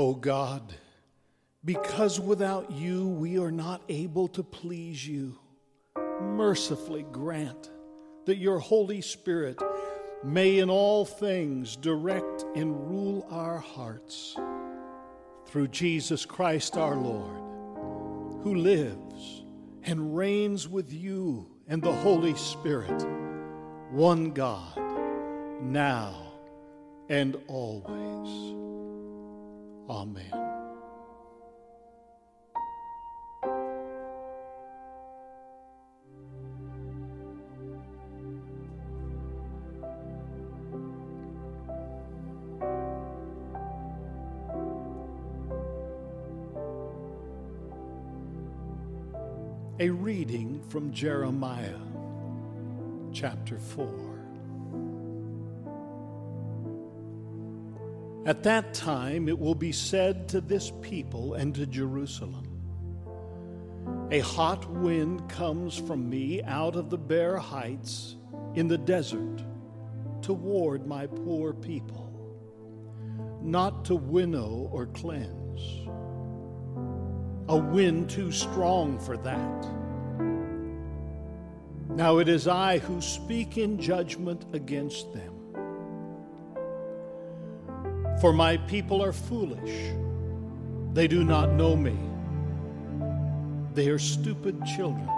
O God, because without you we are not able to please you, mercifully grant that your Holy Spirit may in all things direct and rule our hearts through Jesus Christ our Lord, who lives and reigns with you and the Holy Spirit, one God, now and always. Amen. A reading from Jeremiah chapter 4. At that time it will be said to this people and to Jerusalem A hot wind comes from me out of the bare heights in the desert toward my poor people, not to winnow or cleanse a wind too strong for that. Now it is I who speak in judgment against them. For my people are foolish, they do not know me. They are stupid children,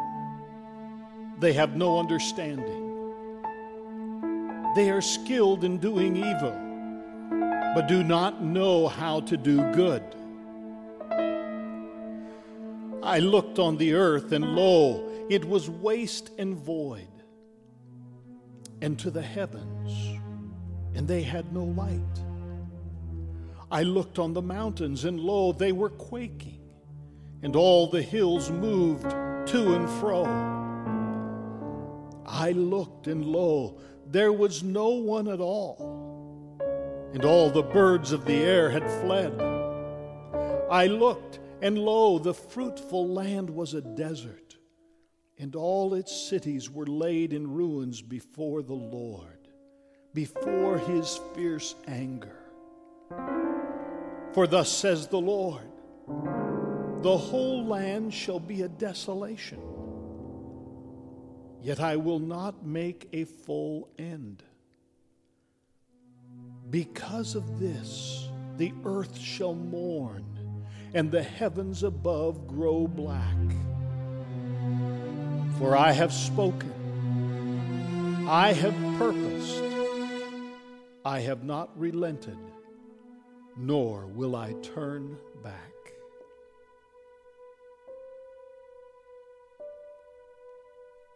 they have no understanding. They are skilled in doing evil, but do not know how to do good. I looked on the earth, and lo, it was waste and void, and to the heavens, and they had no light. I looked on the mountains, and lo, they were quaking, and all the hills moved to and fro. I looked, and lo, there was no one at all, and all the birds of the air had fled. I looked, and lo, the fruitful land was a desert, and all its cities were laid in ruins before the Lord, before his fierce anger. For thus says the Lord the whole land shall be a desolation, yet I will not make a full end. Because of this, the earth shall mourn and the heavens above grow black. For I have spoken, I have purposed, I have not relented, nor will I turn back.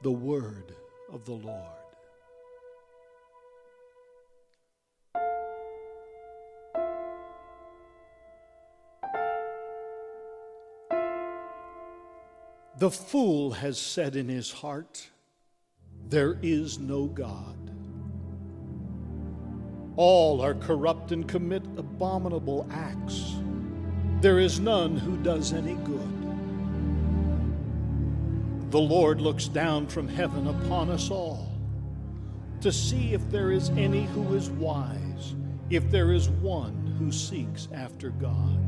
The word of the Lord. The fool has said in his heart, There is no God. All are corrupt and commit abominable acts. There is none who does any good. The Lord looks down from heaven upon us all to see if there is any who is wise, if there is one who seeks after God.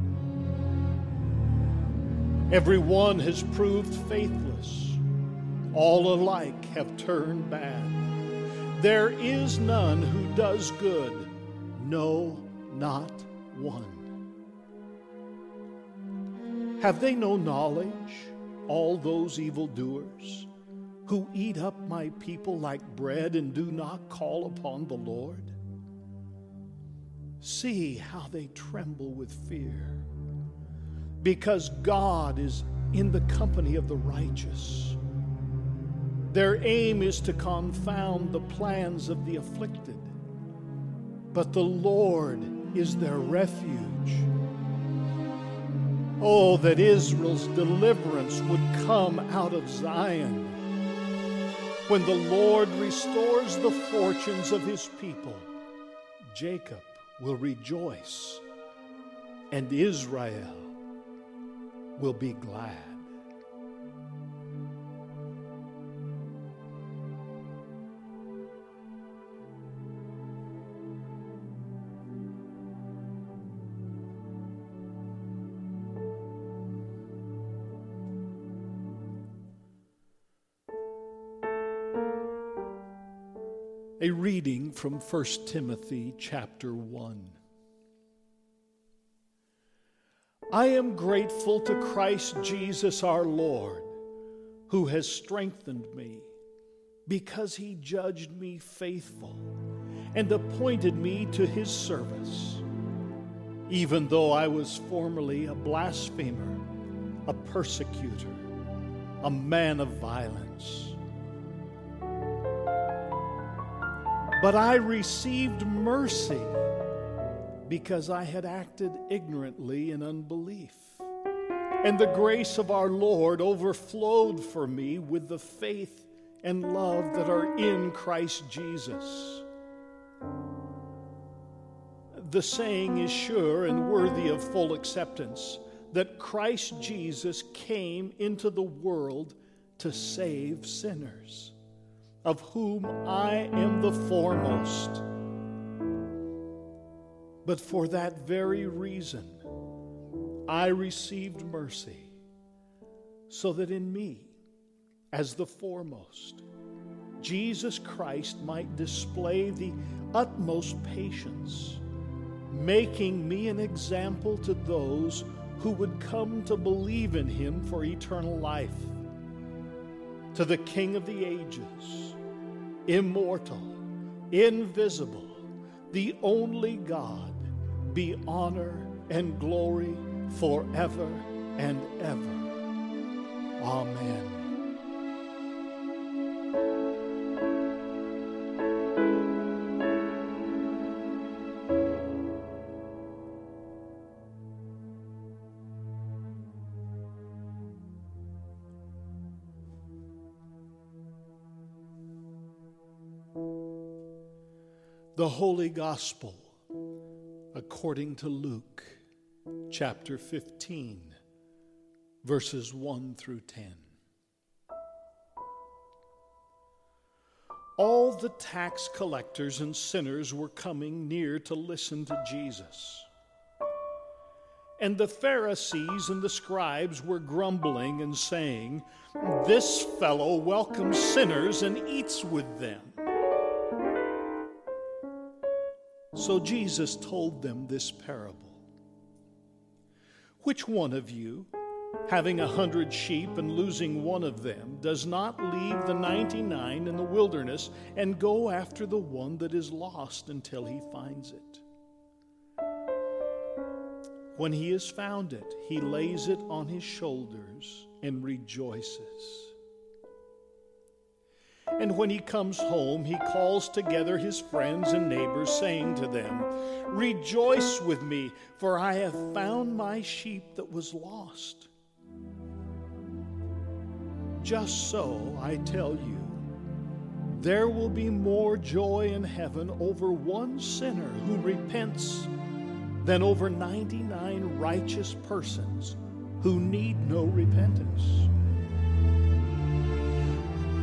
Every one has proved faithless. All alike have turned bad. There is none who does good, no, not one. Have they no knowledge, all those evildoers, who eat up my people like bread and do not call upon the Lord? See how they tremble with fear because God is in the company of the righteous. Their aim is to confound the plans of the afflicted, but the Lord is their refuge. Oh, that Israel's deliverance would come out of Zion. When the Lord restores the fortunes of his people, Jacob will rejoice, and Israel will be glad. A reading from 1 Timothy chapter 1. I am grateful to Christ Jesus our Lord, who has strengthened me, because he judged me faithful and appointed me to his service, even though I was formerly a blasphemer, a persecutor, a man of violence But I received mercy because I had acted ignorantly in unbelief. And the grace of our Lord overflowed for me with the faith and love that are in Christ Jesus. The saying is sure and worthy of full acceptance that Christ Jesus came into the world to save sinners of whom I am the foremost. But for that very reason, I received mercy, so that in me, as the foremost, Jesus Christ might display the utmost patience, making me an example to those who would come to believe in him for eternal life. To the King of the ages, immortal, invisible, the only God, be honor and glory forever and ever. Amen. The Holy Gospel according to Luke chapter 15, verses 1 through 10. All the tax collectors and sinners were coming near to listen to Jesus. And the Pharisees and the scribes were grumbling and saying, This fellow welcomes sinners and eats with them. So Jesus told them this parable Which one of you, having a hundred sheep and losing one of them, does not leave the ninety nine in the wilderness and go after the one that is lost until he finds it? When he has found it, he lays it on his shoulders and rejoices. And when he comes home, he calls together his friends and neighbors, saying to them, Rejoice with me, for I have found my sheep that was lost. Just so, I tell you, there will be more joy in heaven over one sinner who repents than over 99 righteous persons who need no repentance.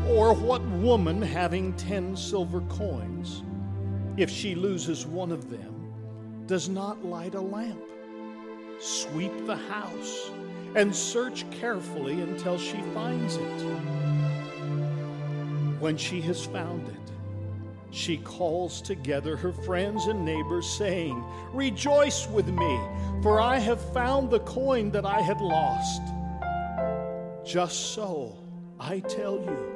Or what woman having ten silver coins, if she loses one of them, does not light a lamp, sweep the house, and search carefully until she finds it? When she has found it, she calls together her friends and neighbors, saying, Rejoice with me, for I have found the coin that I had lost. Just so, I tell you,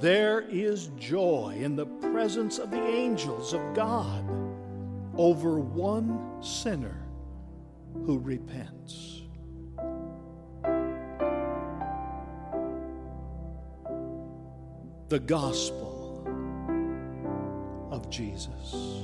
there is joy in the presence of the angels of God over one sinner who repents. The Gospel of Jesus.